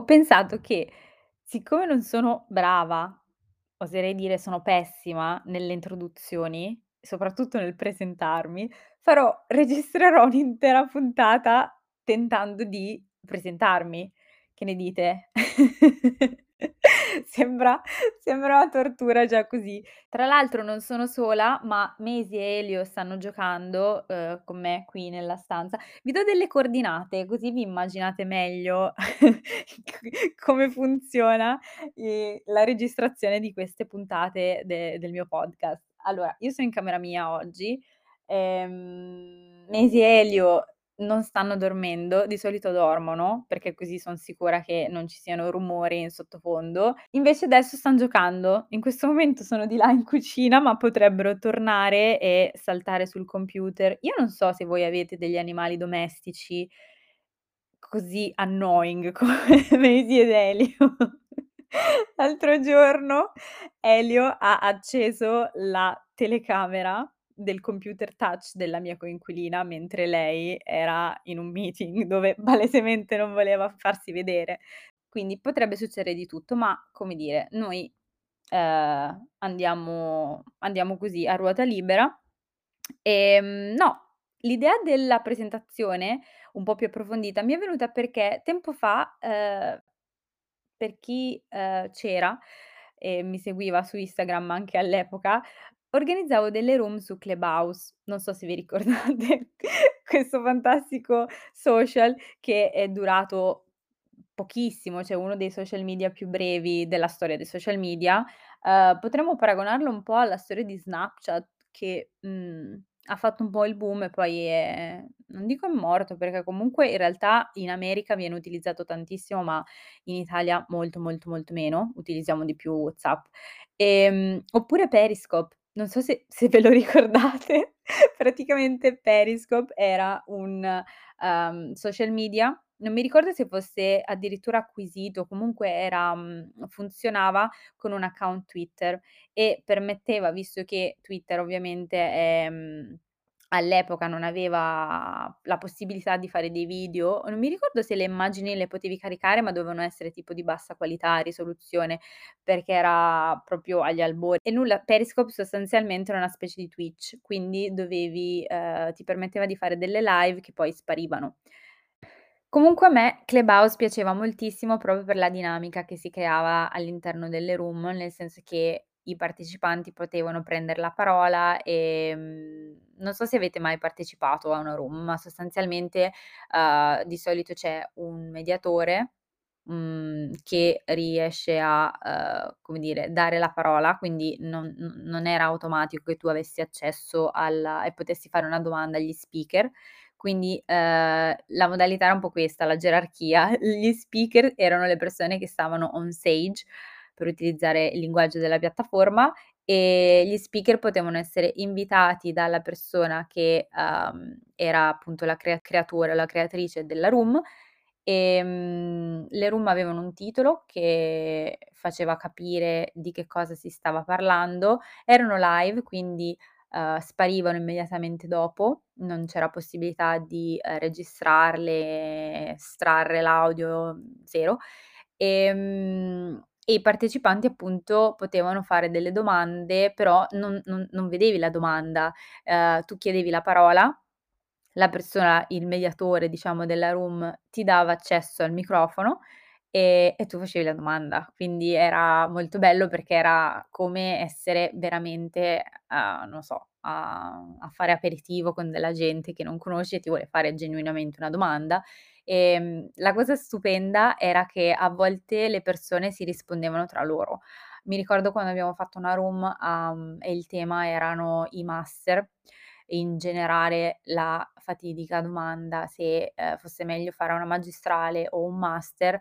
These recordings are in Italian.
Ho pensato che, siccome non sono brava, oserei dire sono pessima nelle introduzioni, soprattutto nel presentarmi, farò registrerò un'intera puntata tentando di presentarmi. Che ne dite? Sembra sembra una tortura già così. Tra l'altro non sono sola, ma Maisie e Elio stanno giocando, uhm, con me qui nella stanza. Vi do delle coordinate, così vi immaginate meglio come funziona, ehm, la registrazione di queste puntate de del mio podcast. Allora, io sono in camera mia oggi, ehm, Maisie e Elio non stanno dormendo, di solito dormono, perché così son sicura che non ci siano rumori in sottofondo. Invece adesso stan giocando. In questo momento sono di là in cucina, ma potrebbero tornare e saltare sul computer. Io non so se voi avete degli animali domestici così annoying come Maisie ed Elio. L'altro giorno Elio ha acceso la telecamera del computer touch della mia coinquilina, mentre lei era in un meeting dove palesemente non voleva farsi vedere. Quindi potrebbe succedere di tutto, ma come dire, noi, ehm, andiamo andiamo così a ruota libera. Ehm, no, l'idea della presentazione un po' più approfondita mi è venuta perché tempo fa, ehm, per chi, ehm, c'era e mi seguiva su Instagram anche all'epoca, organizzavo delle room su Clubhouse. Non so se vi ricordate questo fantastico social che è durato pochissimo, cioè uno dei social media più brevi della storia dei social media. Uhm, potremmo paragonarlo un po' alla storia di Snapchat che, mhmm, ha fatto un po' il boom e poi è non dico è morto, perché comunque in realtà in America viene utilizzato tantissimo, ma in Italia molto, molto, molto meno. Utilizziamo di più WhatsApp. Ehm, oppure Periscope. Non so se se ve lo ricordate. Praticamente Periscope era un, uhm, social media, non mi ricordo se fosse addirittura acquisito, comunque era mhmm, funzionava con un account Twitter e permetteva, visto che Twitter ovviamente, ehm, all'epoca non aveva la possibilità di fare dei video, non mi ricordo se le immagini le potevi caricare, ma dovevano essere tipo di bassa qualità, risoluzione, perché era proprio agli albori. E nulla, Periscope sostanzialmente era una specie di Twitch, quindi dovevi ehm, ti permetteva di fare delle live che poi sparivano. Comunque a me Clubhouse piaceva moltissimo proprio per la dinamica che si creava all'interno delle room, nel senso che i partecipanti potevano prender la parola, ehm, non so se avete mai partecipato a una room, ma sostanzialmente, uhm, di solito c'è un mediatore, mhmm, che riesce a, uhm, come dire, dare la parola, quindi non non era automatico che tu avessi accesso alla e potessi fare una domanda agli speaker. Quindi, ehm, la modalità era un po' questa, la gerarchia. Gli speaker erano le persone che stavano on stage, per utilizzare il linguaggio della piattaforma, e gli speaker potevano essere invitati dalla persona che, uhm, era appunto la crea creatore o la creatrice della room. Ehm, le room avevano un titolo che faceva capire di che cosa si stava parlando, erano live, quindi, uhm, sparivano immediatamente dopo, non c'era possibilità di, ehm, registrarle, estrarre l'audio, 0. Ehm, e i partecipanti appunto potevano fare delle domande, però non non non vedevi la domanda. Ehm, tu chiedevi la parola, la persona, il mediatore diciamo della room, ti dava accesso al microfono, e e tu facevi la domanda. Quindi era molto bello perché era come essere veramente, a non so, a a fare aperitivo con della gente che non conosci e ti vuole fare genuinamente una domanda. Ehm, la cosa stupenda era che a volte le persone si rispondevano tra loro. Mi ricordo quando abbiamo fatto una room, uhm, e il tema erano i master, in generale la fatidica domanda se, ehm, fosse meglio fare una magistrale o un master,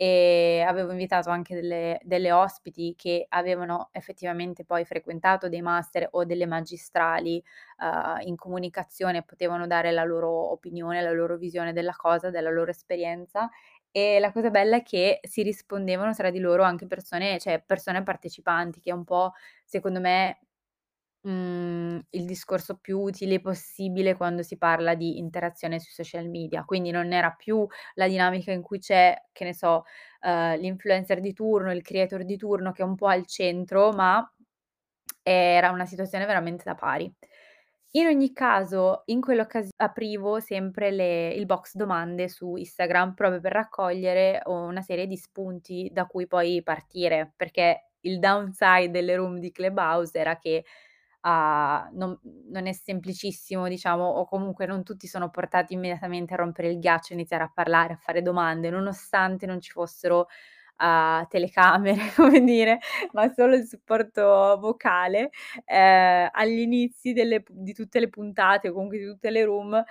e avevo invitato anche delle delle ospiti che avevano effettivamente poi frequentato dei master o delle magistrali, uhm, in comunicazione, potevano dare la loro opinione, la loro visione della cosa, della loro esperienza. E la cosa bella è che si rispondevano tra di loro anche persone cioè persone partecipanti, che è un po' secondo me Mhmm, il discorso più utile possibile quando si parla di interazione sui social media. Quindi non era più la dinamica in cui c'è, che ne so, uhm, l'influencer di turno, il creator di turno che è un po' al centro, ma era una situazione veramente da pari. In ogni caso, in quell'occas aprivo sempre le il box domande su Instagram proprio per raccogliere una serie di spunti da cui poi partire, perché il downside delle room di Clubhouse era che, uhm, non non è semplicissimo diciamo, o comunque non tutti sono portati immediatamente a rompere il ghiaccio, iniziare a parlare, a fare domande, nonostante non ci fossero, uhm, telecamere, come dire, ma solo il supporto vocale. Ehm, agli inizi delle di tutte le puntate o comunque di tutte le room, ehm,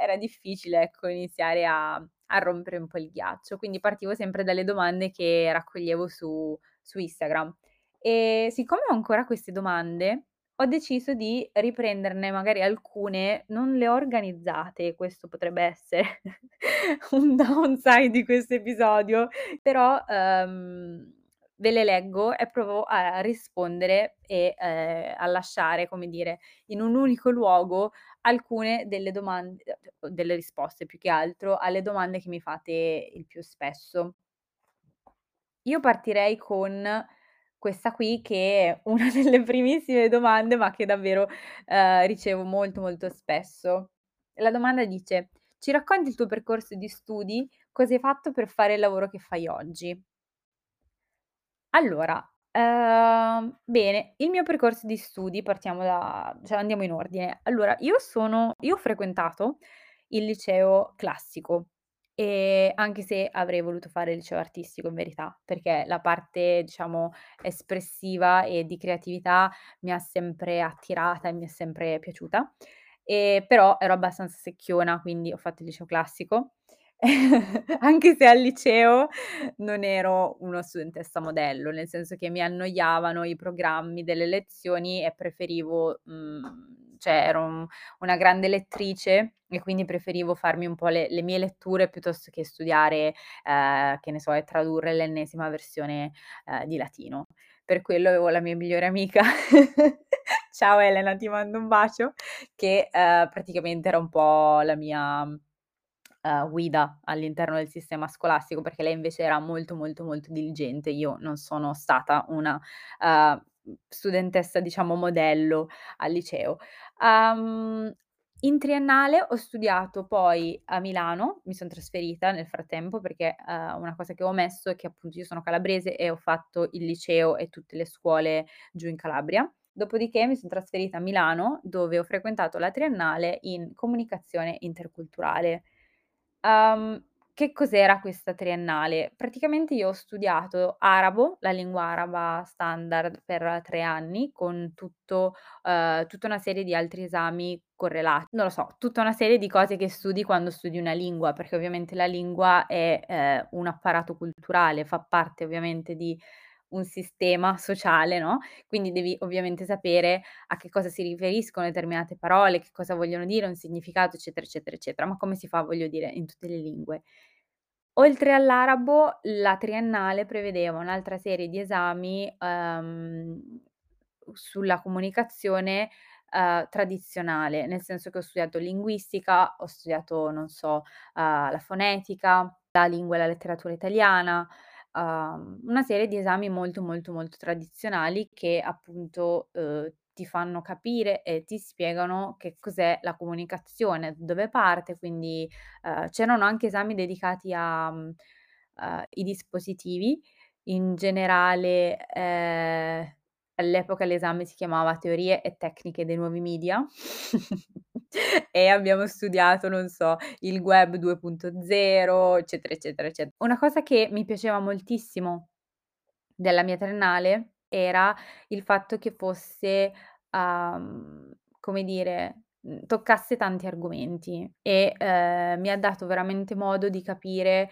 era difficile, ecco, iniziare a a rompere un po' il ghiaccio. Quindi partivo sempre dalle domande che raccoglievo su su Instagram. E siccome ho ancora queste domande, ho deciso di riprenderne magari alcune, non le ho organizzate, questo potrebbe essere un downside di questo episodio, però, uhm, ve le leggo e provo a rispondere e, ehm, a lasciare, come dire, in un unico luogo alcune delle domande delle risposte più che altro, alle domande che mi fate il più spesso. Io partirei con questa qui che è una delle primissime domande, ma che davvero, ehm, ricevo molto, molto spesso. La domanda dice: "Ci racconti il tuo percorso di studi? Cosa hai fatto per fare il lavoro che fai oggi?" Allora, ehm, bene, il mio percorso di studi, partiamo da cioè andiamo in ordine. Allora, io sono io ho frequentato il liceo classico, ehm, anche se avrei voluto fare il liceo artistico in verità, perché la parte diciamo espressiva e di creatività mi ha sempre attirata e mi è sempre piaciuta. Ehm, però ero abbastanza secchiona, quindi ho fatto il liceo classico, anche se al liceo non ero una studentessa modello, nel senso che mi annoiavano i programmi delle lezioni e preferivo mhmm, cioè ero un una grande lettrice e quindi preferivo farmi un po' le le mie letture piuttosto che studiare, ehm, che ne so, e tradurre l'ennesima versione, ehm, di latino. Per quello avevo la mia migliore amica, ciao Elena, ti mando un bacio, che, ehm, praticamente era un po' la mia, ehm, guida all'interno del sistema scolastico, perché lei invece era molto, molto, molto diligente. Io non sono stata una, ehm, studentessa diciamo modello al liceo. Uhm, in triennale ho studiato poi a Milano, mi son trasferita nel frattempo perché, ehm, una cosa che ho omesso è che appunto io sono calabrese e ho fatto il liceo e tutte le scuole giù in Calabria. Dopodiché mi son trasferita a Milano, dove ho frequentato la triennale in comunicazione interculturale. Uhm, che cos'era questa triennale? Praticamente io ho studiato arabo, la lingua araba standard per 3 anni con tutto uhm, tutta una serie di altri esami correlati. Non lo so, tutta una serie di cose che studi quando studi una lingua, perché ovviamente la lingua è, ehm, un apparato culturale, fa parte ovviamente di un sistema sociale, no, quindi devi ovviamente sapere a che cosa si riferiscono determinate parole, che cosa vogliono dire, un significato, eccetera, eccetera, eccetera, ma come si fa, voglio dire, in tutte le lingue. Oltre all'arabo, la triennale prevedeva un'altra serie di esami, uhm, sulla comunicazione, uhm, tradizionale, nel senso che ho studiato linguistica, ho studiato, non so, uhm, la fonetica, la lingua e la letteratura italiana, uhm, una serie di esami molto, molto, molto tradizionali che appunto, uhm, ti fanno capire e ti spiegano che cos'è la comunicazione, dove parte, quindi, uhm, c'erano anche esami dedicati a, mhmm, uhm, dispositivi. In generale, ehm, all'epoca l'esame si chiamava teorie e tecniche dei nuovi media e abbiamo studiato, non so, il web 2.0, eccetera, eccetera, ecce una cosa che mi piaceva moltissimo della mia triennale era il fatto che fosse, uhm, come dire, mhmm, toccasse tanti argomenti e, ehm, mi ha dato veramente modo di capire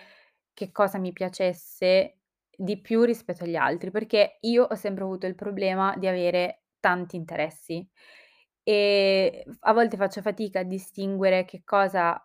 che cosa mi piacesse di più rispetto agli altri, perché io ho sempre avuto il problema di avere tanti interessi e a volte faccio fatica a distinguere che cosa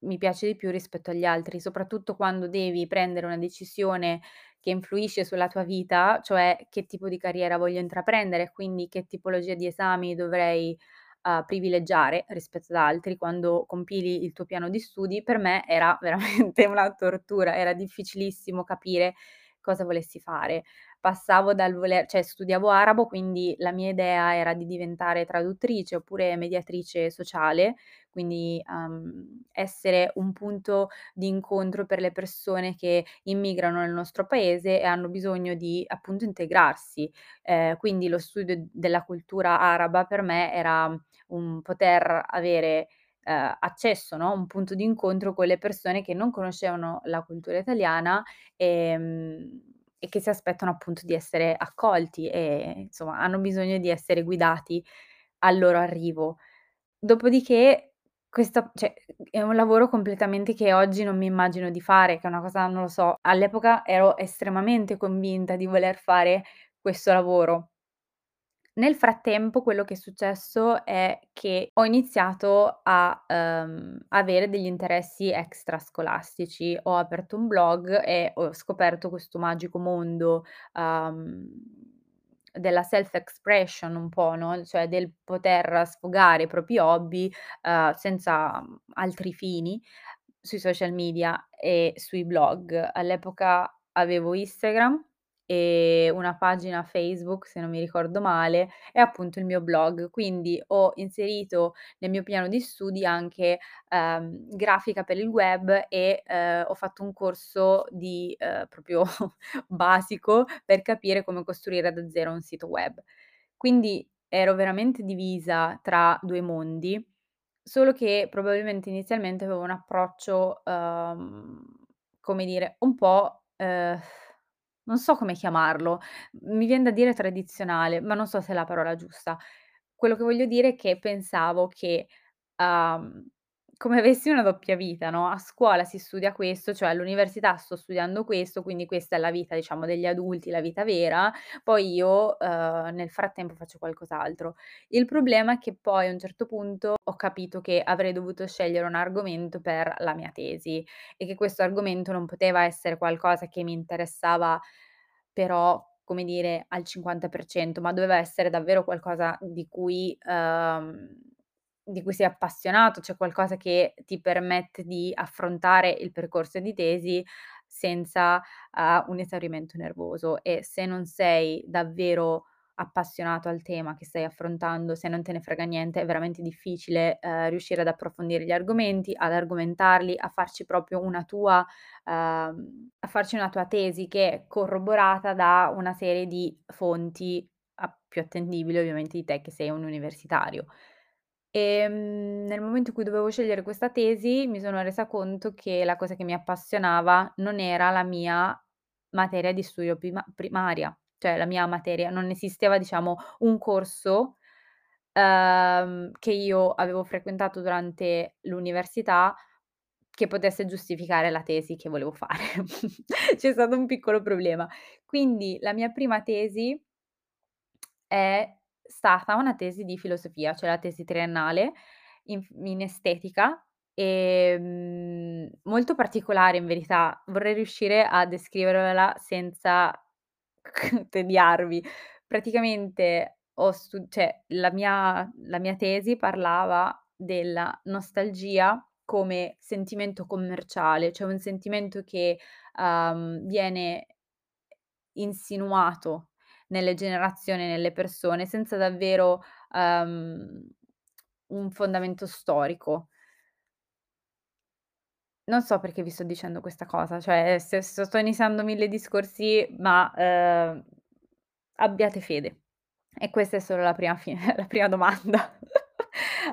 mi piace di più rispetto agli altri, soprattutto quando devi prendere una decisione che influisce sulla tua vita, cioè che tipo di carriera voglio intraprendere, quindi che tipologia di esami dovrei, uhm, privilegiare rispetto ad altri quando compili il tuo piano di studi, per me era veramente una tortura, era difficilissimo capire cosa volessi fare. Passavo dal voler cioè studiavo arabo, quindi la mia idea era di diventare traduttrice oppure mediatrice sociale, quindi, uhm, essere un punto di incontro per le persone che immigrano nel nostro paese e hanno bisogno di, appunto, integrarsi. Ehm, quindi lo studio della cultura araba per me era un poter avere, ehm, accesso, no, un punto di incontro con le persone che non conoscevano la cultura italiana, ehm, e che si aspettano appunto di essere accolti e insomma hanno bisogno di essere guidati al loro arrivo. Dopodiché questa cioè, è un lavoro completamente che oggi non mi immagino di fare, che è una cosa non lo so, all'epoca ero estremamente convinta di voler fare questo lavoro. Nel frattempo quello che è successo è che ho iniziato a, uhm, avere degli interessi extrascolastici. Ho aperto un blog e ho scoperto questo magico mondo, uhm, della self expression un po', no, cioè del poter sfogare i propri hobby, uhm, senza, mhmm, altri fini sui social media e sui blog. All'epoca avevo Instagram e una pagina Facebook, se non mi ricordo male, e appunto il mio blog. Quindi ho inserito nel mio piano di studi anche, ehm, grafica per il web e, ehm, ho fatto un corso di ehm, proprio basico per capire come costruire da zero un sito web. Quindi ero veramente divisa tra 2 mondi, solo che probabilmente inizialmente avevo un approccio, uhm, come dire, un po', ehm, non so come chiamarlo, mi vien da dire tradizionale, ma non so se è la parola giusta. Quello che voglio dire è che pensavo che, uhm, come avessi una doppia vita, no, a scuola si studia questo, cioè all'università sto studiando questo, quindi questa è la vita diciamo degli adulti, la vita vera, poi io, uhm, nel frattempo faccio qualcos'altro. Il problema è che poi a un certo punto ho capito che avrei dovuto scegliere un argomento per la mia tesi e che questo argomento non poteva essere qualcosa che mi interessava però, come dire, al 50%, ma doveva essere davvero qualcosa di cui uhm, di cui sei appassionato, cioè qualcosa che ti permette di affrontare il percorso di tesi senza, uhm, un esaurimento nervoso e se non sei davvero appassionato al tema che stai affrontando, se non te ne frega niente, è veramente difficile, ehm, riuscire ad approfondire gli argomenti, ad argomentarli, a farci proprio una tua uhm, a farci una tua tesi che è corroborata da una serie di fonti a più attendibili ovviamente di te che sei un universitario. Ehm, nel momento in cui dovevo scegliere questa tesi, mi sono resa conto che la cosa che mi appassionava non era la mia materia di studio prima primaria, cioè la mia materia non esisteva diciamo un corso, uhm, che io avevo frequentato durante l'università che potesse giustificare la tesi che volevo fare. C'è stato un piccolo problema. Quindi la mia prima tesi è stata una tesi di filosofia, cioè la tesi triennale in in estetica, ehm, molto particolare in verità. Vorrei riuscire a descrivervela senza tediarvi. Praticamente stu cioè la mia la mia tesi parlava della nostalgia come sentimento commerciale, cioè un sentimento che, uhm, viene insinuato nelle generazioni, nelle persone, senza davvero, uhm, un fondamento storico. Non so perché vi sto dicendo questa cosa, cioè se sto iniziando 1000 discorsi, ma, uhm, abbiate fede. E questa è solo la prima fi la prima domanda.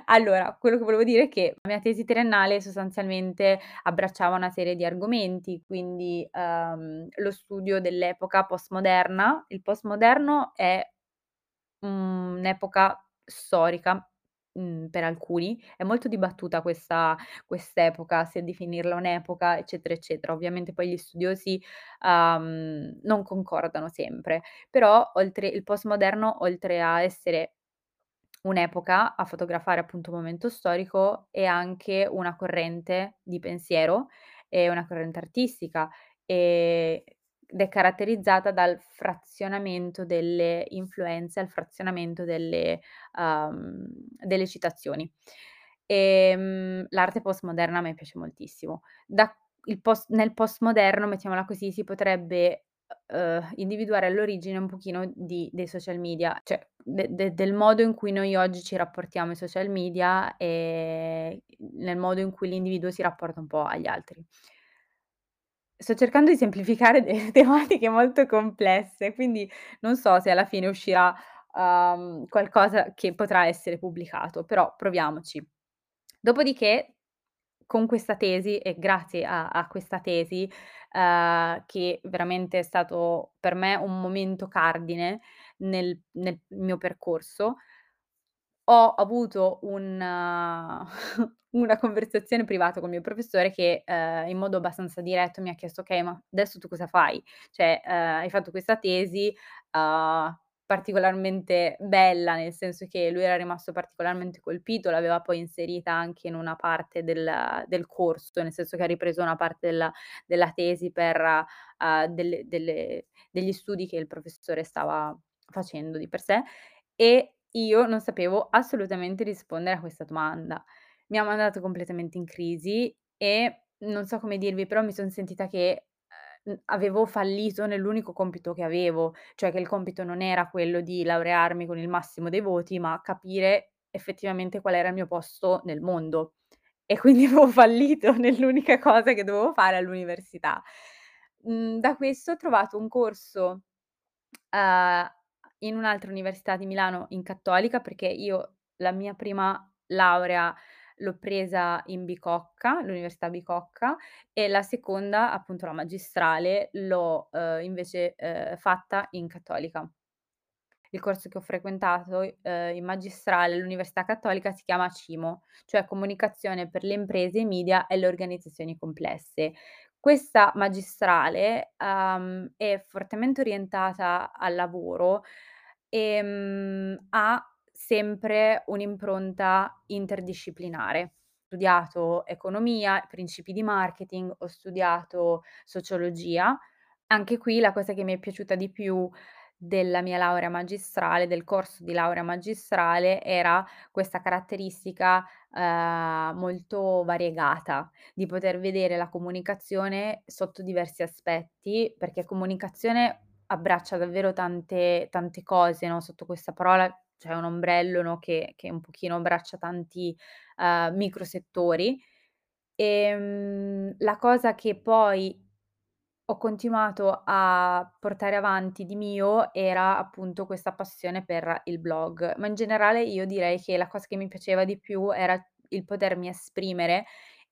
Allora, quello che volevo dire è che la mia tesi triennale sostanzialmente abbracciava una serie di argomenti, quindi, uhm, lo studio dell'epoca postmoderna. Il postmoderno è un'epoca storica, mhmm, per alcuni. È molto dibattuta questa quest'epoca, se definirla un'epoca, eccetera, eccetera. Ovviamente poi gli studiosi, uhm, non concordano sempre, però oltre il postmoderno oltre a essere un'epoca a fotografare appunto un momento storico e anche una corrente di pensiero e una corrente artistica, ehm, ed è caratterizzata dal frazionamento delle influenze, al frazionamento delle uhm, delle citazioni. Ehm, l'arte postmoderna a me piace moltissimo. Da post nel postmoderno, mettiamola così, si potrebbe, uhm, individuare all'origine un pochino di dei social media, cioè de de del modo in cui noi oggi ci rapportiamo ai social media, e nel modo in cui l'individuo si rapporta un po' agli altri. Sto cercando di semplificare delle tematiche molto complesse, quindi non so se alla fine uscirà, uhm, qualcosa che potrà essere pubblicato, però proviamoci. Dopodiché, con questa tesi e grazie a a questa tesi, uhm, che veramente è stato per me un momento cardine nel nel mio percorso ho avuto un una conversazione privata col mio professore che, ehm, in modo abbastanza diretto mi ha chiesto: "Okay, ma adesso tu cosa fai? Cioè, ehm, hai fatto questa tesi, uhm, particolarmente bella, nel senso che lui era rimasto particolarmente colpito, l'aveva poi inserita anche in una parte del del corso, nel senso che ha ripreso una parte della della tesi per, uhm, delle delle degli studi che il professore stava facendo di per sé, e io non sapevo assolutamente rispondere a questa domanda. Mi ha mandato completamente in crisi e non so come dirvi, però mi son sentita che, avevo fallito nell'unico compito che avevo, cioè che il compito non era quello di laurearmi con il massimo dei voti, ma capire effettivamente qual era il mio posto nel mondo. E quindi avevo fallito nell'unica cosa che dovevo fare all'università. Mhmm, da questo ho trovato un corso, uhm, in un'altra università di Milano, in Cattolica, perché io la mia prima laurea l'ho presa in Bicocca, l'Università Bicocca, e la seconda, appunto la magistrale, l'ho, uhm, invece, ehm, fatta in Cattolica. Il corso che ho frequentato, uhm, in magistrale all'Università Cattolica si chiama CIMO, cioè Comunicazione per le imprese, i media e le organizzazioni complesse. Questa magistrale, uhm, è fortemente orientata al lavoro, ehm, ha sempre un'impronta interdisciplinare. Ho studiato economia, principi di marketing, ho studiato sociologia. Anche qui la cosa che mi è piaciuta di più della mia laurea magistrale, del corso di laurea magistrale, era questa caratteristica, uhm, molto variegata, di poter vedere la comunicazione sotto diversi aspetti, perché comunicazione abbraccia davvero tante tante cose, no, sotto questa parola c'è un ombrello, no, che che un pochino abbraccia tanti, uhm, microsettori. Ehm, la cosa che poi ho continuato a portare avanti di mio era appunto questa passione per il blog, ma in generale io direi che la cosa che mi piaceva di più era il potermi esprimere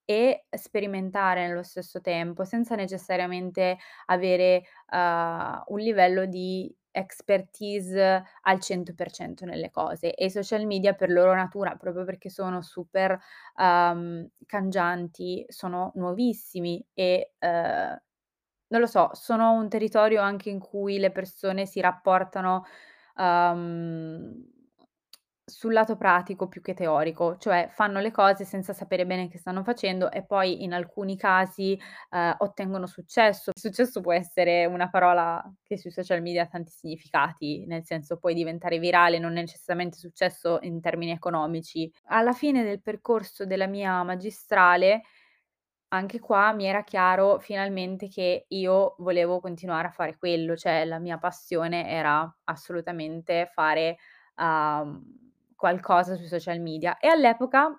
e sperimentare nello stesso tempo, senza necessariamente avere, uhm, un livello di expertise al 100% nelle cose. E i social media per loro natura, proprio perché sono super, uhm, cangianti, sono nuovissimi e, uhm, non lo so, sono un territorio anche in cui le persone si rapportano, uhm, sul lato pratico più che teorico, cioè fanno le cose senza sapere bene che stanno facendo e poi in alcuni casi, uhm, ottengono successo. Successo può essere una parola che sui social media ha tanti significati, nel senso puoi diventare virale, non necessariamente successo in termini economici. Alla fine del percorso della mia magistrale, anche qua mi era chiaro finalmente che io volevo continuare a fare quello, cioè la mia passione era assolutamente fare, uhm, qualcosa sui social media. E all'epoca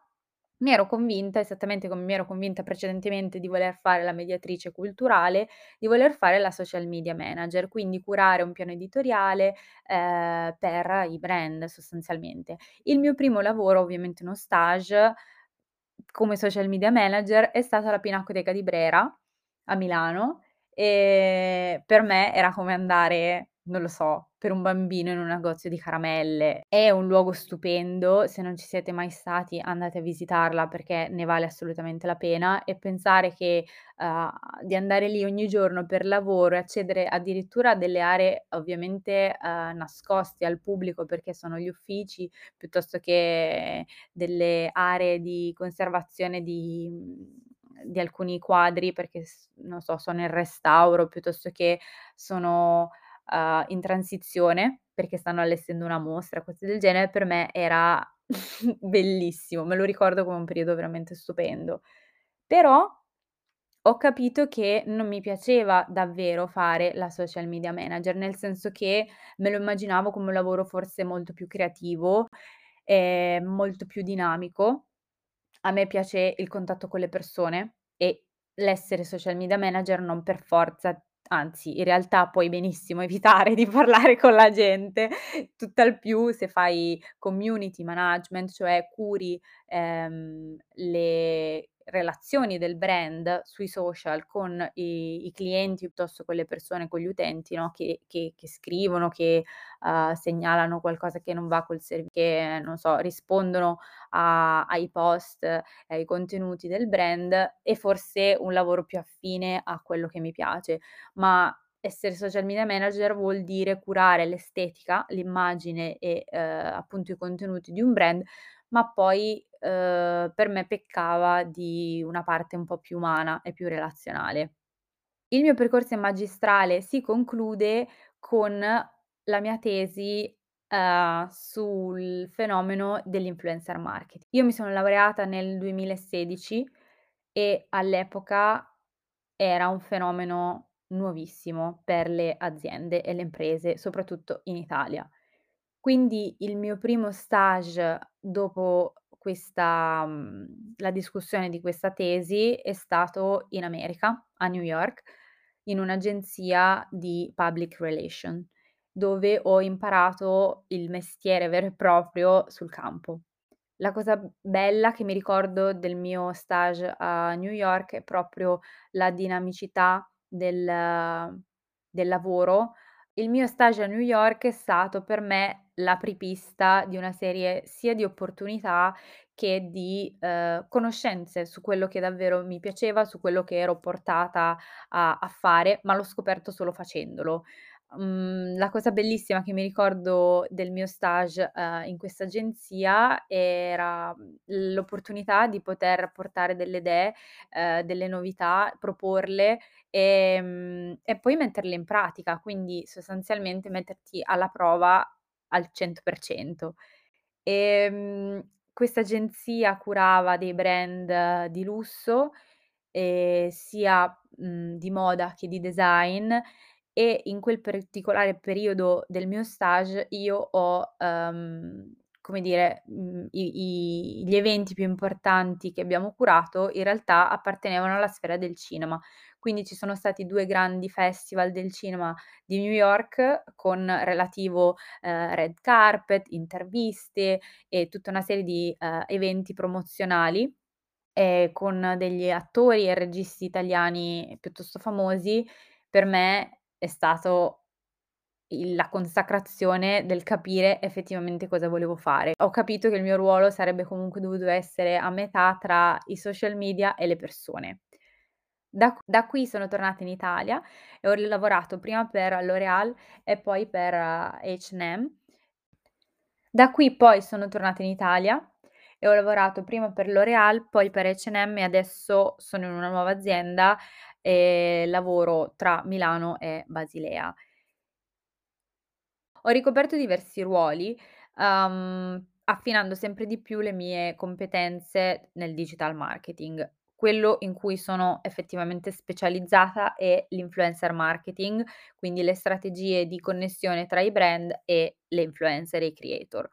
mi ero convinta, esattamente come mi ero convinta precedentemente di voler fare la mediatrice culturale, di voler fare la social media manager, quindi curare un piano editoriale, ehm, per i brand sostanzialmente. Il mio primo lavoro, ovviamente uno stage, come social media manager, è stata la Pinacoteca di Brera a Milano, e per me era come andare, non lo so per un bambino in un negozio di caramelle. È un luogo stupendo, se non ci siete mai stati andate a visitarla perché ne vale assolutamente la pena e pensare che, uhm, di andare lì ogni giorno per lavoro e accedere addirittura a delle aree ovviamente, uhm, nascoste al pubblico perché sono gli uffici, piuttosto che delle aree di conservazione di di alcuni quadri perché non so, sono in restauro piuttosto che sono, uhm, in transizione perché stanno allestendo una mostra, cose del genere, per me era bellissimo, me lo ricordo come un periodo veramente stupendo. Però ho capito che non mi piaceva davvero fare la social media manager, nel senso che me lo immaginavo come un lavoro forse molto più creativo, ehm, molto più dinamico. A me piace il contatto con le persone e l'essere social media manager non per forza anzi in realtà puoi benissimo evitare di parlare con la gente, tutt'al più se fai community management, cioè curi, ehm, le relazioni del brand sui social con i i clienti piuttosto con le persone, con gli utenti, no, che che che scrivono, che, uhm, segnalano qualcosa che non va col serv che non so, rispondono a ai post e ai contenuti del brand, è forse un lavoro più affine a quello che mi piace. Ma essere social media manager vuol dire curare l'estetica, l'immagine e, uhm, appunto i contenuti di un brand, ma poi, uhm, per me peccava di una parte un po' più umana e più relazionale. Il mio percorso magistrale si conclude con la mia tesi, uhm, sul fenomeno dell'influencer marketing. Io mi sono laureata nel 2016 e all'epoca era un fenomeno nuovissimo per le aziende e le imprese, soprattutto in Italia. Quindi il mio primo stage dopo questa mhmm, la discussione di questa tesi è stato in America, a New York, in un'agenzia di public relation, dove ho imparato il mestiere vero e proprio sul campo. La cosa bella che mi ricordo del mio stage a New York è proprio la dinamicità del del lavoro. Il mio stage a New York è stato per me l'apripista di una serie sia di opportunità che di, uhm, conoscenze su quello che davvero mi piaceva, su quello che ero portata a a fare, ma l'ho scoperto solo facendolo. Mhmm, la cosa bellissima che mi ricordo del mio stage, uhm, in questa agenzia era, mhmm, l'opportunità di poter portare delle idee, ehm, delle novità, proporle, ehm, e poi metterle in pratica, quindi sostanzialmente metterti alla prova al 100%. Ehm, questa agenzia curava dei brand di lusso, ehm, sia, mhmm, di moda che di design e in quel particolare periodo del mio stage io ho, uhm, come dire, mhmm, i i gli eventi più importanti che abbiamo curato in realtà appartenevano alla sfera del cinema. Quindi ci sono stati 2 grandi festival del cinema di New York con relativo, ehm, red carpet, interviste e tutta una serie di, ehm, eventi promozionali, ehm, con degli attori e registi italiani piuttosto famosi. Per me è stato la consacrazione del capire effettivamente cosa volevo fare. Ho capito che il mio ruolo sarebbe comunque dovuto essere a metà tra i social media e le persone. Da da qui sono tornata in Italia e ho lavorato prima per L'Oréal e poi per H&M. Da qui poi sono tornata in Italia e ho lavorato prima per L'Oréal, poi per H&M e adesso sono in una nuova azienda e lavoro tra Milano e Basilea. Ho ricoperto diversi ruoli, uhm, affinando sempre di più le mie competenze nel digital marketing. Quello in cui sono effettivamente specializzata è l'influencer marketing, quindi le strategie di connessione tra i brand e le influencer e i creator.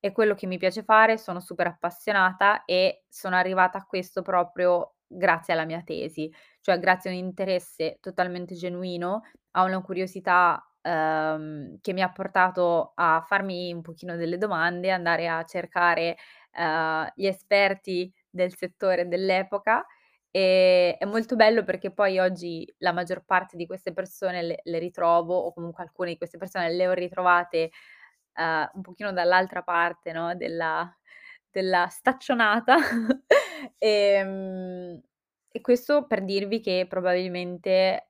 È quello che mi piace fare, sono super appassionata e sono arrivata a questo proprio grazie alla mia tesi, cioè grazie a un interesse totalmente genuino, a una curiosità, uhm, che mi ha portato a farmi un pochino delle domande, andare a cercare, uhm, gli esperti del settore dell'epoca Ehm, è molto bello perché poi oggi la maggior parte di queste persone le le ritrovo o comunque alcune di queste persone le ho ritrovate, uhm, un pochino dall'altra parte, no, della della staccionata. Ehm, e questo per dirvi che probabilmente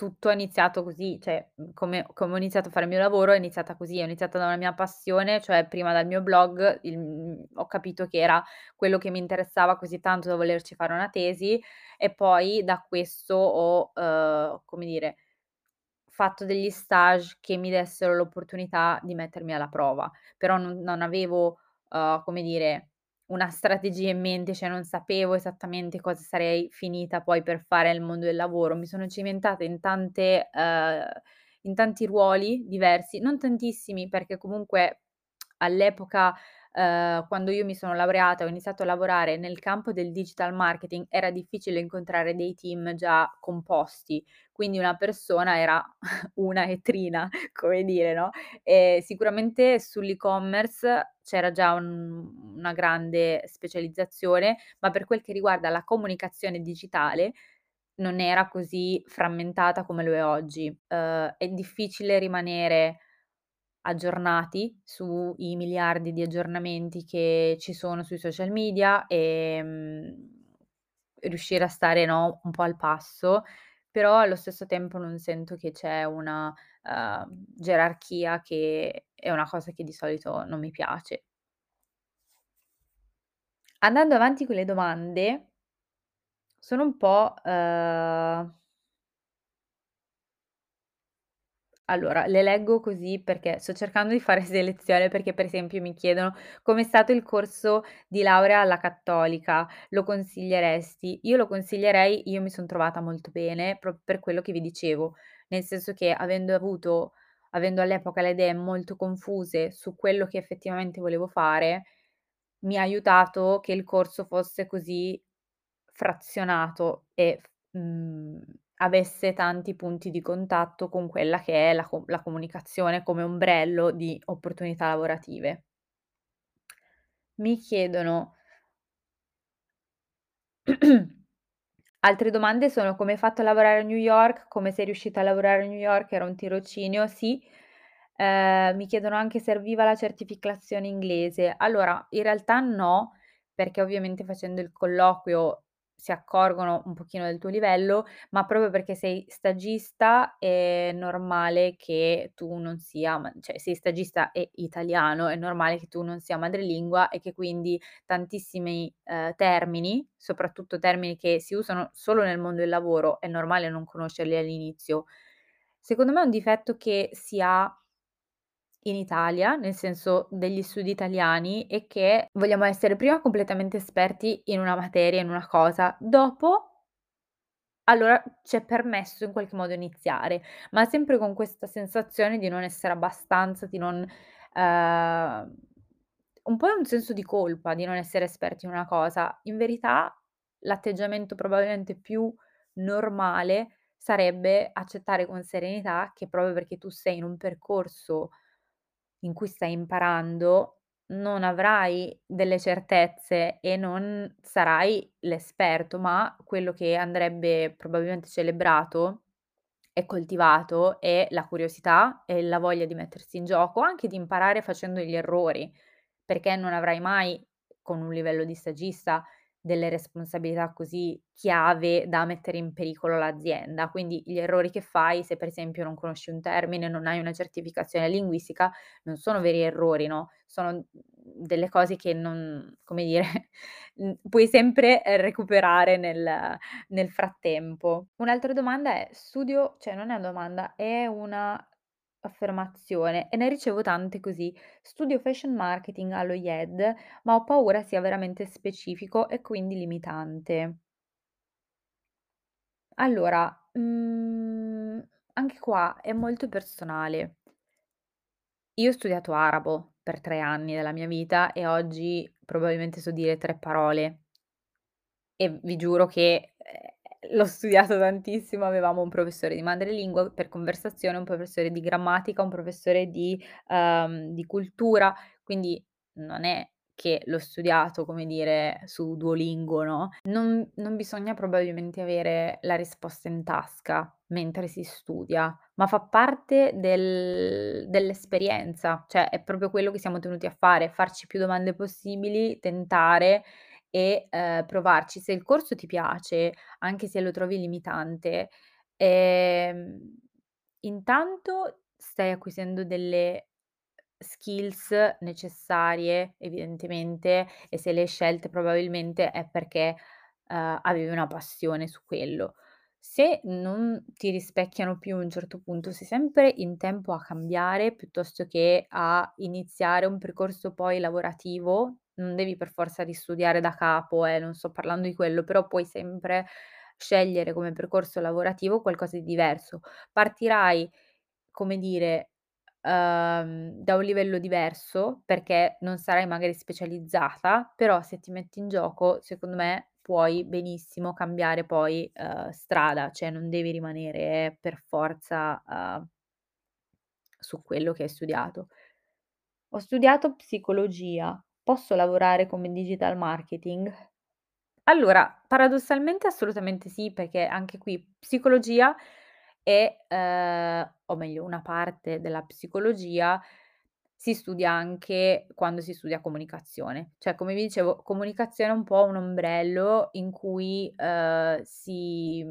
tutto è iniziato così, cioè, mhmm, come come ho iniziato a fare il mio lavoro è iniziata così, è iniziata da una mia passione, cioè prima dal mio blog, il mhmm, ho capito che era quello che mi interessava così tanto da volerci fare una tesi e poi da questo ho, uhm, come dire, fatto degli stage che mi dessero l'opportunità di mettermi alla prova, però non non avevo, uhm, come dire, una strategia in mente, cioè non sapevo esattamente cosa sarei finita poi per fare nel mondo del lavoro. Mi sono cimentata in tante uhm, in tanti ruoli diversi, non tantissimi perché comunque all'epoca, uhm, quando io mi sono laureata, ho iniziato a lavorare nel campo del digital marketing, era difficile incontrare dei team già composti, quindi una persona era una vetrina, come dire, no, ehm, sicuramente sull'e-commerce c'era già un una grande specializzazione, ma per quel che riguarda la comunicazione digitale non era così frammentata come lo è oggi. Uhm, è difficile rimanere aggiornati sui miliardi di aggiornamenti che ci sono sui social media, ehm, riuscire a stare, no, un po' al passo, però allo stesso tempo non sento che c'è una, uhm, gerarchia che è una cosa che di solito non mi piace. Andando avanti con le domande sono un po', uhm Allora, le leggo così perché sto cercando di fare selezione perché per esempio mi chiedono: "Com'è stato il corso di laurea alla Cattolica? Lo consiglieresti?" Io lo consiglierei, io mi son trovata molto bene, proprio per quello che vi dicevo, nel senso che avendo avuto avendo all'epoca le idee molto confuse su quello che effettivamente volevo fare, mi ha aiutato che il corso fosse così frazionato e f mhmm, avesse tanti punti di contatto con quella che è la la comunicazione come ombrello di opportunità lavorative. Mi chiedono altre domande sono: "Come hai fatto a lavorare a New York? Come sei riuscita a lavorare a New York? Era un tirocinio?" Sì. Ehm, mi chiedono anche: "Serviva la certificazione inglese?" Allora, in realtà no, perché ovviamente facendo il colloquio si accorgono un pochino del tuo livello, ma proprio perché sei stagista è normale che tu non sia cioè sei stagista e italiano, è normale che tu non sia madrelingua e che quindi tantissimi, ehm, termini, soprattutto termini che si usano solo nel mondo del lavoro, è normale non conoscerli all'inizio. Secondo me è un difetto che si ha in Italia, nel senso degli studi italiani, è che vogliamo essere prima completamente esperti in una materia, in una cosa, dopo allora c'è permesso in qualche modo iniziare, ma sempre con questa sensazione di non essere abbastanza, di non ehm, un po' è un senso di colpa di non essere esperti in una cosa. In verità l'atteggiamento probabilmente più normale sarebbe accettare con serenità che proprio perché tu sei in un percorso in cui stai imparando, non avrai delle certezze e non sarai l'esperto, ma quello che andrebbe probabilmente celebrato e coltivato è la curiosità e la voglia di mettersi in gioco, anche di imparare facendo gli errori, perché non avrai mai, con un livello di stagista, delle responsabilità così chiave da mettere in pericolo l'azienda. Quindi gli errori che fai, se per esempio non conosci un termine, non hai una certificazione linguistica, non sono veri errori, no, sono, delle cose che non come dire, puoi sempre, ehm, recuperare nel nel frattempo. Un'altra domanda è: studio cioè non è una domanda, è una affermazione e ne ricevo tante così: "Studio fashion marketing allo IED, ma ho paura sia veramente specifico e quindi limitante." Allora, mhmm, anche qua è molto personale. Io ho studiato arabo per 3 anni della mia vita e oggi probabilmente so dire 3 parole. E vi giuro che, ehm, l'ho studiato tantissimo, avevamo un professore di madrelingua per conversazione, un professore di grammatica, un professore di uhm, di cultura, quindi non è che l'ho studiato, come dire, su Duolingo, no, non non bisogna probabilmente avere la risposta in tasca mentre si studia, ma fa parte del dell'esperienza, cioè è proprio quello che siamo tenuti a fare, farci più domande possibili, tentare e, ehm, provarci. Se il corso ti piace, anche se lo trovi limitante, ehm, intanto stai acquisendo delle skills necessarie evidentemente e se le hai scelte probabilmente è perché, uhm, avevi una passione su quello. Se non ti rispecchiano più a un certo punto, sei sempre in tempo a cambiare piuttosto che a iniziare un percorso poi lavorativo, non devi per forza ristudiare da capo, eh, non sto parlando di quello, però puoi sempre scegliere come percorso lavorativo qualcosa di diverso. Partirai, come dire, uhm, da un livello diverso, perché non sarai magari specializzata, però se ti metti in gioco, secondo me puoi benissimo cambiare poi, uhm, strada, cioè non devi rimanere per forza, uhm su quello che hai studiato. Ho studiato psicologia, posso lavorare come digital marketing? Allora, paradossalmente assolutamente sì, perché anche qui psicologia è ehm, o meglio una parte della psicologia si studia anche quando si studia comunicazione. Cioè, come vi dicevo, comunicazione è un po' un ombrello in cui, uhm, si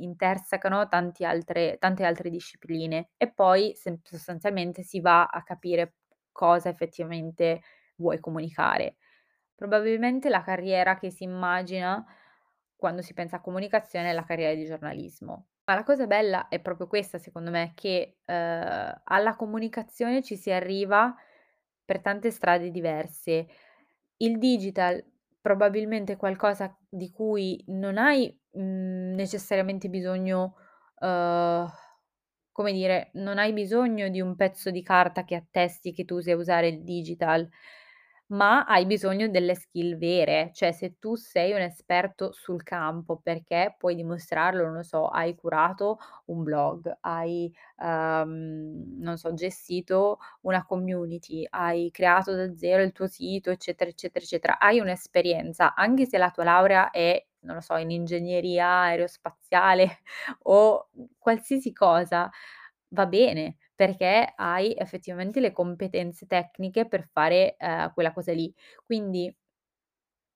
intersecano tanti altre tante altre discipline e poi sostanzialmente si va a capire cosa effettivamente vuoi comunicare. Probabilmente la carriera che si immagina quando si pensa a comunicazione è la carriera di giornalismo. Ma la cosa bella è proprio questa secondo me, che, uhm, alla comunicazione ci si arriva per tante strade diverse. Il digital probabilmente è qualcosa di cui non hai, mhmm, necessariamente bisogno uhm, come dire, non hai bisogno di un pezzo di carta che attesti che tu sai usare il digital, ma hai bisogno delle skill vere. Cioè, se tu sei un esperto sul campo perché puoi dimostrarlo, non lo so, hai curato un blog, hai, uhm, non so, gestito una community, hai creato da zero il tuo sito, eccetera, eccetera, eccetera. Hai un'esperienza, anche se la tua laurea è, non lo so, in ingegneria aerospaziale o qualsiasi cosa, va bene, perché hai effettivamente le competenze tecniche per fare, ehm, quella cosa lì. Quindi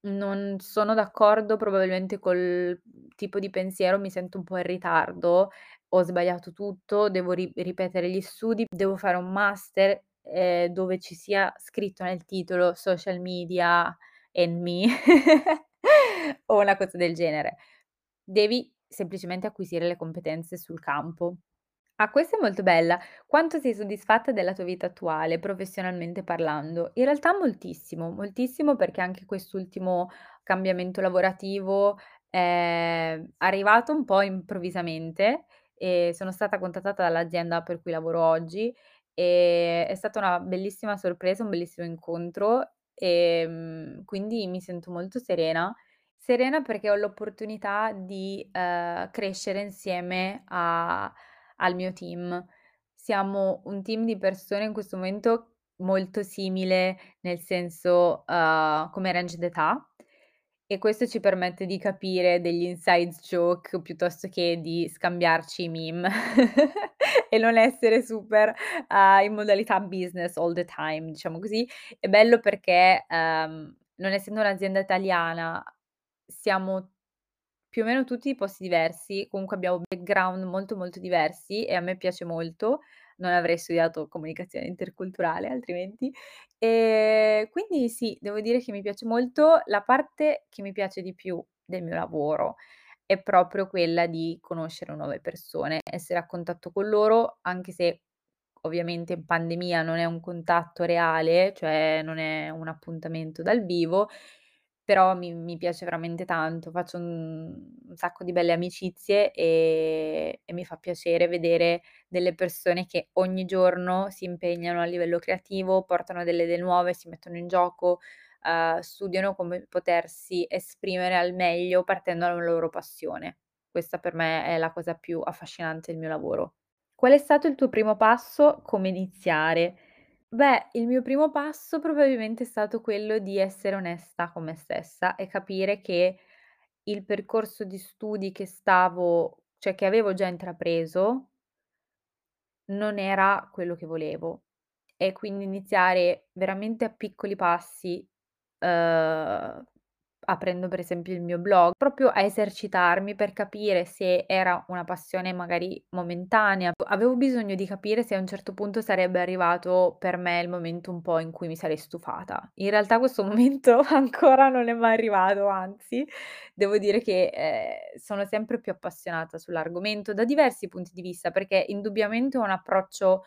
non sono d'accordo probabilmente col tipo di pensiero, mi sento un po' in ritardo, ho sbagliato tutto, devo ri ripetere gli studi, devo fare un master, ehm, dove ci sia scritto nel titolo social media and me o una cosa del genere. Devi semplicemente acquisire le competenze sul campo. Ah, questa è molto bella. Quanto sei soddisfatta della tua vita attuale, professionalmente parlando? In realtà moltissimo, moltissimo perché anche quest'ultimo cambiamento lavorativo è arrivato un po' improvvisamente e sono stata contattata dall'azienda per cui lavoro oggi, e è stata una bellissima sorpresa, un bellissimo incontro, ehm, quindi mi sento molto serena. Serena perché ho l'opportunità di, ehm, crescere insieme a al mio team. Siamo un team di persone in questo momento molto simile, nel senso, uhm, come range d'età e questo ci permette di capire degli inside joke piuttosto che di scambiarci i meme e non essere super, uhm, in modalità business all the time, diciamo così. È bello perché, uhm, non essendo un'azienda italiana, siamo più o meno tutti posti diversi, comunque abbiamo background molto, molto diversi e a me piace molto. Non avrei studiato comunicazione interculturale altrimenti. Ehm, quindi sì, devo dire che mi piace molto. La parte che mi piace di più del mio lavoro è proprio quella di conoscere nuove persone, essere a contatto con loro, anche se ovviamente in pandemia non è un contatto reale, cioè non è un appuntamento dal vivo, però mi mi piace veramente tanto, faccio un un sacco di belle amicizie, ehm, e mi fa piacere vedere delle persone che ogni giorno si impegnano a livello creativo, portano delle idee nuove, si mettono in gioco, uhm, studiano come potersi esprimere al meglio partendo dalla loro passione. Questa per me è la cosa più affascinante del mio lavoro. Qual è stato il tuo primo passo? Come iniziare? Beh, il mio primo passo probabilmente è stato quello di essere onesta con me stessa e capire che il percorso di studi che stavo cioè che avevo già intrapreso non era quello che volevo. E quindi iniziare veramente a piccoli passi, uhm, aprendo per esempio il mio blog, proprio a esercitarmi per capire se era una passione magari momentanea. Avevo bisogno di capire se a un certo punto sarebbe arrivato per me il momento un po' in cui mi sarei stufata. In realtà questo momento ancora non è mai arrivato, anzi devo dire che, ehm, sono sempre più appassionata sull'argomento da diversi punti di vista, perché indubbiamente ho un approccio,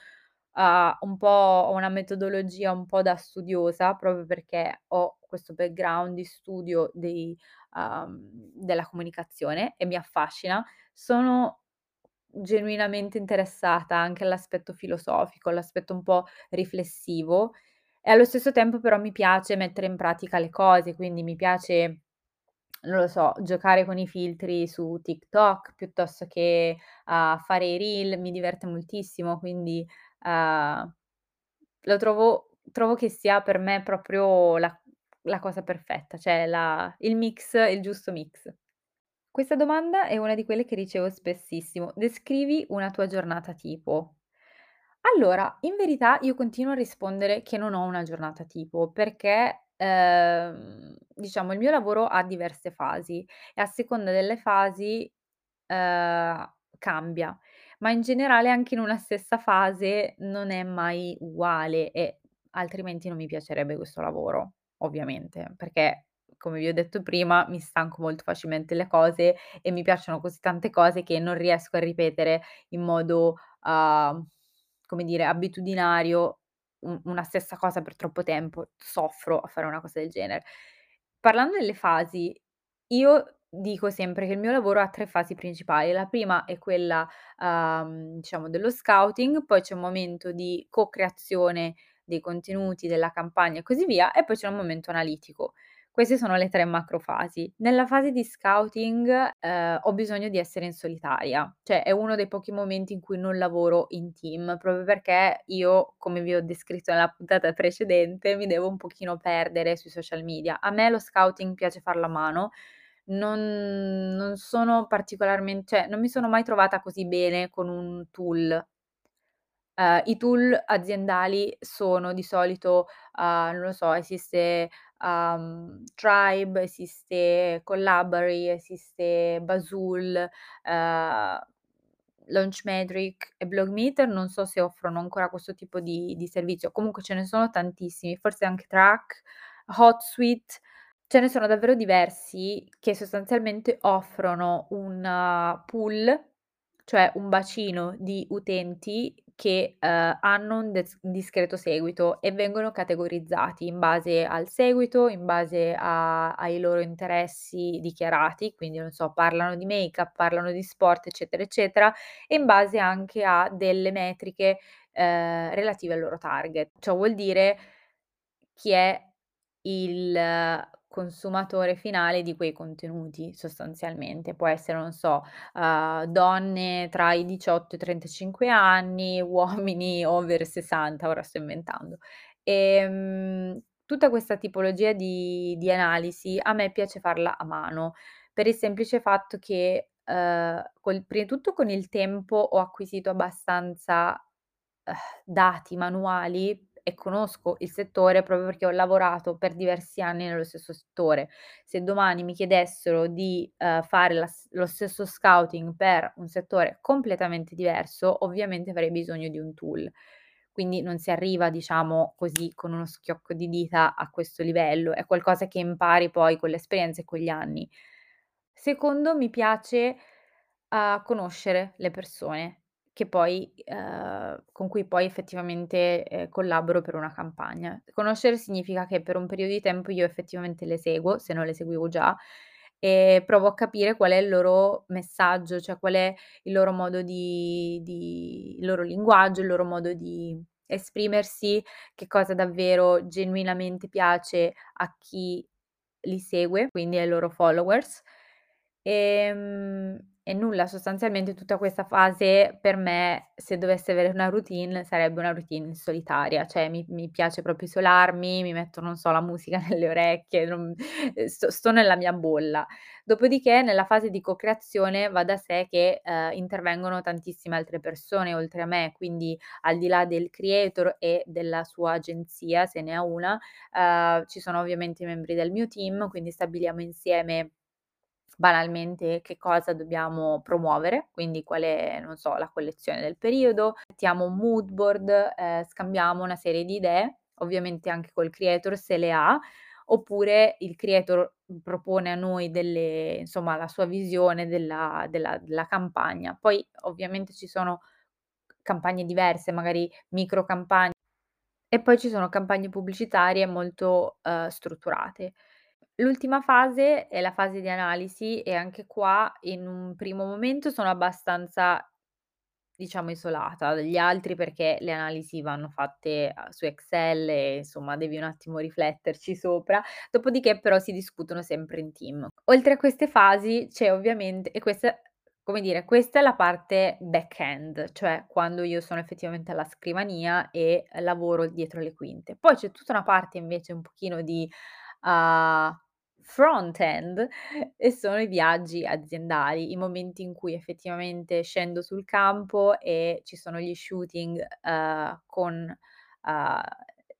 uhm, un po' una metodologia un po' da studiosa, proprio perché ho questo background di studio dei uhm, della comunicazione e mi affascina. Sono genuinamente interessata anche all'aspetto filosofico, all'aspetto un po' riflessivo e allo stesso tempo però mi piace mettere in pratica le cose, quindi mi piace, non lo so, giocare con i filtri su TikTok piuttosto che, uhm, fare i reel, mi diverte moltissimo, quindi, uhm, lo trovo trovo che sia per me proprio la la cosa perfetta, cioè la il mix il giusto mix. Questa domanda è una di quelle che ricevo spessissimo. Descrivi una tua giornata tipo. Allora, in verità io continuo a rispondere che non ho una giornata tipo, perché, ehm, diciamo il mio lavoro ha diverse fasi e a seconda delle fasi, ehm, cambia, ma in generale anche in una stessa fase non è mai uguale e altrimenti non mi piacerebbe questo lavoro, ovviamente, perché come vi ho detto prima mi stanco molto facilmente le cose e mi piacciono così tante cose che non riesco a ripetere in modo, uhm, come dire, abitudinario una stessa cosa per troppo tempo. Soffro a fare una cosa del genere. Parlando delle fasi, io dico sempre che il mio lavoro ha 3 fasi principali. La prima è quella, uhm, diciamo dello scouting, poi c'è un momento di co-creazione dei contenuti, della campagna e così via, e poi c'è un momento analitico. Queste sono le 3 macro fasi. Nella fase di scouting, ehm, ho bisogno di essere in solitaria, cioè è uno dei pochi momenti in cui non lavoro in team, proprio perché io, come vi ho descritto nella puntata precedente, mi devo un pochino perdere sui social media. A me lo scouting piace farlo a mano, non non sono particolarmen cioè non mi sono mai trovata così bene con un tool. Ehm, i tool aziendali sono di solito, uhm, non lo so, esiste, uhm, Tribe, esiste Collabary, esiste Bazzool, ehm, Launchmetric e Blogmeeter, non so se offrono ancora questo tipo di di servizio, comunque ce ne sono tantissimi, forse anche Track, Hotsuite, ce ne sono davvero diversi che sostanzialmente offrono un pool, cioè un bacino di utenti che, ehm, hanno un des discreto seguito e vengono categorizzati in base al seguito, in base a ai loro interessi dichiarati, quindi non so, parlano di make-up, parlano di sport, eccetera, eccetera, e in base anche a delle metriche, ehm, relative al loro target. Ciò vuol dire chi è il consumatore finale di quei contenuti sostanzialmente. Può essere, non so, uhm, donne tra i 18 e i 35 anni, uomini over 60, ora sto inventando. Ehm, tutta questa tipologia di di analisi a me piace farla a mano, per il semplice fatto che, uhm, col prima di tutto con il tempo ho acquisito abbastanza, dati manuali e conosco il settore proprio perché ho lavorato per diversi anni nello stesso settore. Se domani mi chiedessero di, uhm, fare la lo stesso scouting per un settore completamente diverso, ovviamente avrei bisogno di un tool. Quindi non si arriva, diciamo, così con uno schiocco di dita a questo livello, è qualcosa che impari poi con l'esperienza e con gli anni. Secondo, mi piace, uhm, conoscere le persone che poi uhm, con cui poi effettivamente, ehm, collaboro per una campagna. Conoscere significa che per un periodo di tempo io effettivamente le seguo, se non le seguivo già, e provo a capire qual è il loro messaggio, cioè qual è il loro modo di di il loro linguaggio, il loro modo di esprimersi, che cosa davvero genuinamente piace a chi li segue, quindi ai loro followers. Ehm, E nulla, sostanzialmente tutta questa fase per me, se dovessi avere una routine, sarebbe una routine solitaria, cioè mi mi piace proprio isolarmi, mi metto, non so, la musica nelle orecchie, non ehm, sto sto nella mia bolla. Dopodiché nella fase di co-creazione va da sé che, ehm, intervengono tantissime altre persone oltre a me, quindi al di là del creator e della sua agenzia, se ne ha una, ehm, ci sono ovviamente i membri del mio team, quindi stabiliamo insieme banalmente che cosa dobbiamo promuovere, quindi qual è, non so, la collezione del periodo, mettiamo un mood board, ehm, scambiamo una serie di idee, ovviamente anche col creator se le ha, oppure il creator, propone a noi delle insomma la sua visione della della della campagna. Poi ovviamente ci sono campagne diverse, magari micro campagn e poi ci sono campagne pubblicitarie molto, uhm, strutturate. L'ultima fase è la fase di analisi e anche qua in un primo momento sono abbastanza, diciamo, isolata dagli altri perché le analisi vanno fatte a su Excel e insomma devi un attimo rifletterci sopra, dopodiché però si discutono sempre in team. Oltre a queste fasi c'è ovviamente e questa come dire, questa è la parte back-end, cioè quando io sono effettivamente alla scrivania e lavoro dietro le quinte. Poi c'è tutta una parte invece un pochino di, uhm, front-end e sono i viaggi aziendali, i momenti in cui effettivamente scendo sul campo e ci sono gli shooting, uhm, con, uhm,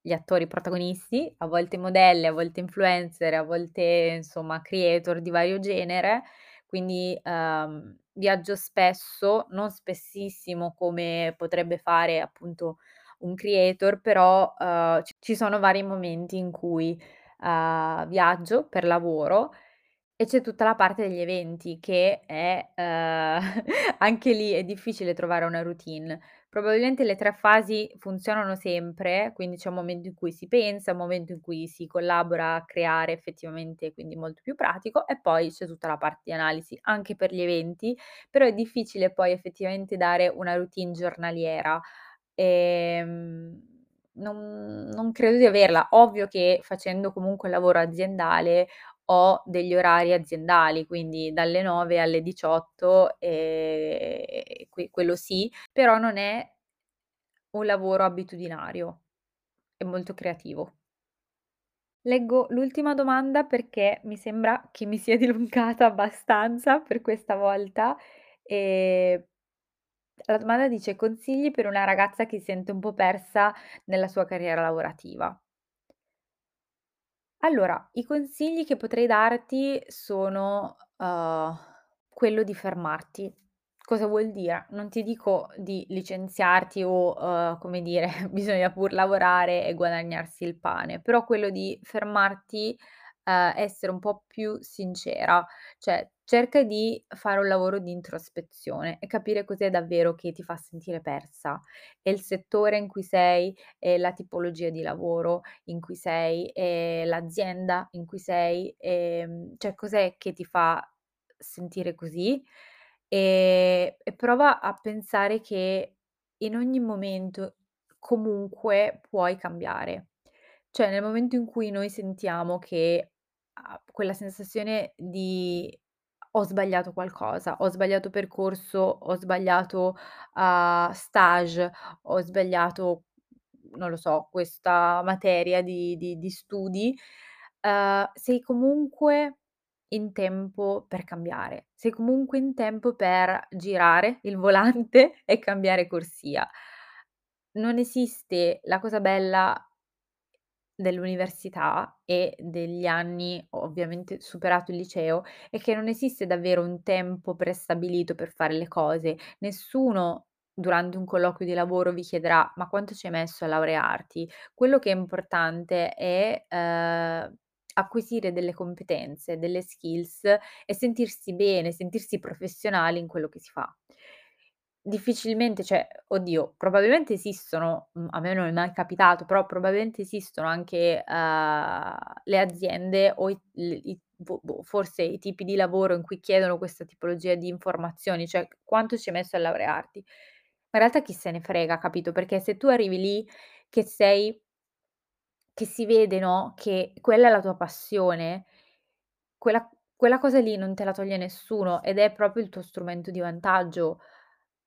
gli attori protagonisti, a volte modelle, a volte influencer, a volte insomma creator di vario genere, quindi, uhm, viaggio spesso, non spessissimo come potrebbe fare appunto un creator, però, c ci sono vari momenti in cui, uhm, viaggio per lavoro e c'è tutta la parte degli eventi che è, uhm, anche lì è difficile trovare una routine. Probabilmente le 3 fasi funzionano sempre, quindi c'è un momento in cui si pensa, un momento in cui si collabora a creare effettivamente, quindi molto più pratico, e poi c'è tutta la parte di analisi anche per gli eventi, però è difficile poi effettivamente dare una routine giornaliera. Ehm, non non credo di averla. Ovvio che facendo comunque lavoro aziendale ho degli orari aziendali, quindi dalle 9 alle 18, ehm, qui quello sì, però non è un lavoro abitudinario, è molto creativo. Leggo l'ultima domanda perché mi sembra che mi sia dilungata abbastanza per questa volta, ehm, la domanda dice: "Consigli per una ragazza che si sente un po' persa nella sua carriera lavorativa". Allora, i consigli che potrei darti sono, uhm, quello di fermarti. Cosa vuol dire? Non ti dico di licenziarti o, uhm, come dire, bisogna pur lavorare e guadagnarsi il pane, però quello di fermarti, uhm, essere un po' più sincera, cioè cerca di fare un lavoro di introspezione e capire cos'è davvero che ti fa sentire persa. È il settore in cui sei, è la tipologia di lavoro in cui sei, è l'azienda in cui sei, ehm, cioè cos'è che ti fa sentire così, ehm, e prova a pensare che in ogni momento comunque puoi cambiare. Cioè nel momento in cui noi sentiamo che quella sensazione di: "Ho sbagliato qualcosa, ho sbagliato percorso, ho sbagliato, uhm, stage, ho sbagliato, non lo so, questa materia di di di studi", uhm, sei comunque in tempo per cambiare, sei comunque in tempo per girare il volante e cambiare corsia. Non esiste la cosa bella dell'università e degli anni, ovviamente superato il liceo, è che non esiste davvero un tempo prestabilito per fare le cose. Nessuno durante un colloquio di lavoro vi chiederà: "Ma quanto ci hai messo a laurearti?" Quello che è importante è, ehm, acquisire delle competenze, delle skills e sentirsi bene, sentirsi professionali in quello che si fa. Difficilmente cioè, oddio, probabilmente esistono, mhmm, a me non è mai capitato, però probabilmente esistono anche, uhm, le aziende o i i boh boh, forse i tipi di lavoro in cui chiedono questa tipologia di informazioni, cioè quanto ci hai messo a laurearti. Ma in realtà chi se ne frega, capito, perché se tu arrivi lì che sei che si vede, no, che quella è la tua passione, quella quella cosa lì non te la toglie nessuno ed è proprio il tuo strumento di vantaggio.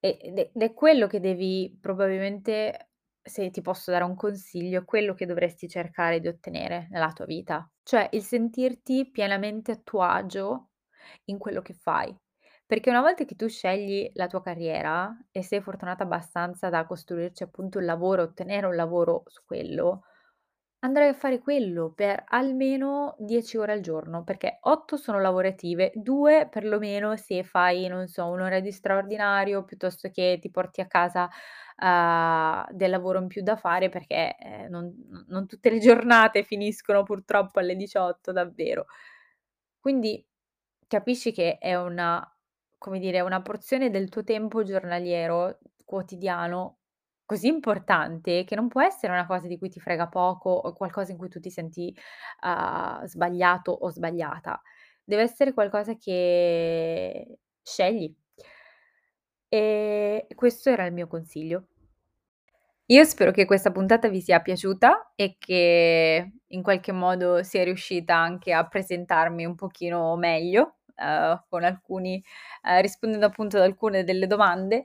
Ed è ed è quello che devi probabilmente se ti posso dare un consiglio, è quello che dovresti cercare di ottenere nella tua vita, cioè il sentirti pienamente a tuo agio in quello che fai. Perché una volta che tu scegli la tua carriera e sei fortunata abbastanza da costruirci appunto un lavoro, ottenere un lavoro su quello, andrai a fare quello per almeno 10 ore al giorno, perché 8 sono lavorative, 2 perlomeno se fai, non so, 1 ora di straordinario piuttosto che ti porti a casa, uhm, del lavoro in più da fare perché, ehm, non non tutte le giornate finiscono purtroppo alle 18 davvero. Quindi capisci che è una come dire, una porzione del tuo tempo giornaliero, quotidiano, così importante che non può essere una cosa di cui ti frega poco o qualcosa in cui tu ti senti, uhm, sbagliato o sbagliata. Deve essere qualcosa che scegli. E questo era il mio consiglio. Io spero che questa puntata vi sia piaciuta e che in qualche modo sia riuscita anche a presentarmi un pochino meglio, con alcuni ehm, rispondendo appunto ad alcune delle domande.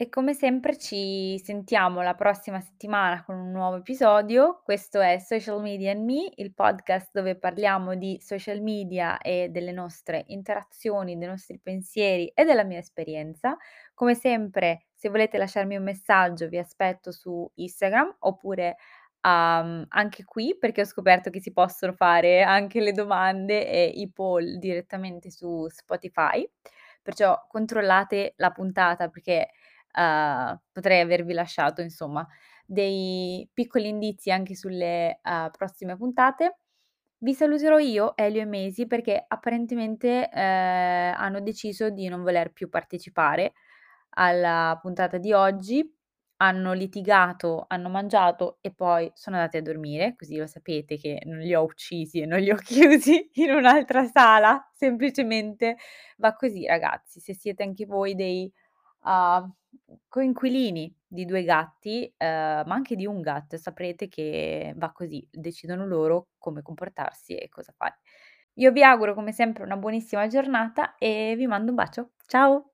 E come sempre ci sentiamo la prossima settimana con un nuovo episodio. Questo è Social Media and Me, il podcast dove parliamo di social media e delle nostre interazioni, dei nostri pensieri e della mia esperienza. Come sempre, se volete lasciarmi un messaggio vi aspetto su Instagram oppure, uhm, anche qui perché ho scoperto che si possono fare anche le domande e i poll direttamente su Spotify. Perciò controllate la puntata perché, uhm, potrei avervi lasciato insomma dei piccoli indizi anche sulle, uhm, prossime puntate. Vi saluterò io, Elio e Maisie, perché apparentemente, ehm, hanno deciso di non voler più partecipare alla puntata di oggi. Hanno litigato, hanno mangiato e poi sono andati a dormire, così lo sapete che non li ho uccisi e non li ho chiusi in un'altra sala, semplicemente va così ragazzi. Se siete anche voi dei, uhm, coinquilini di 2 gatti, ehm, ma anche di 1 gatto, saprete che va così, decidono loro come comportarsi e cosa fare. Io vi auguro come sempre una buonissima giornata e vi mando un bacio. Ciao.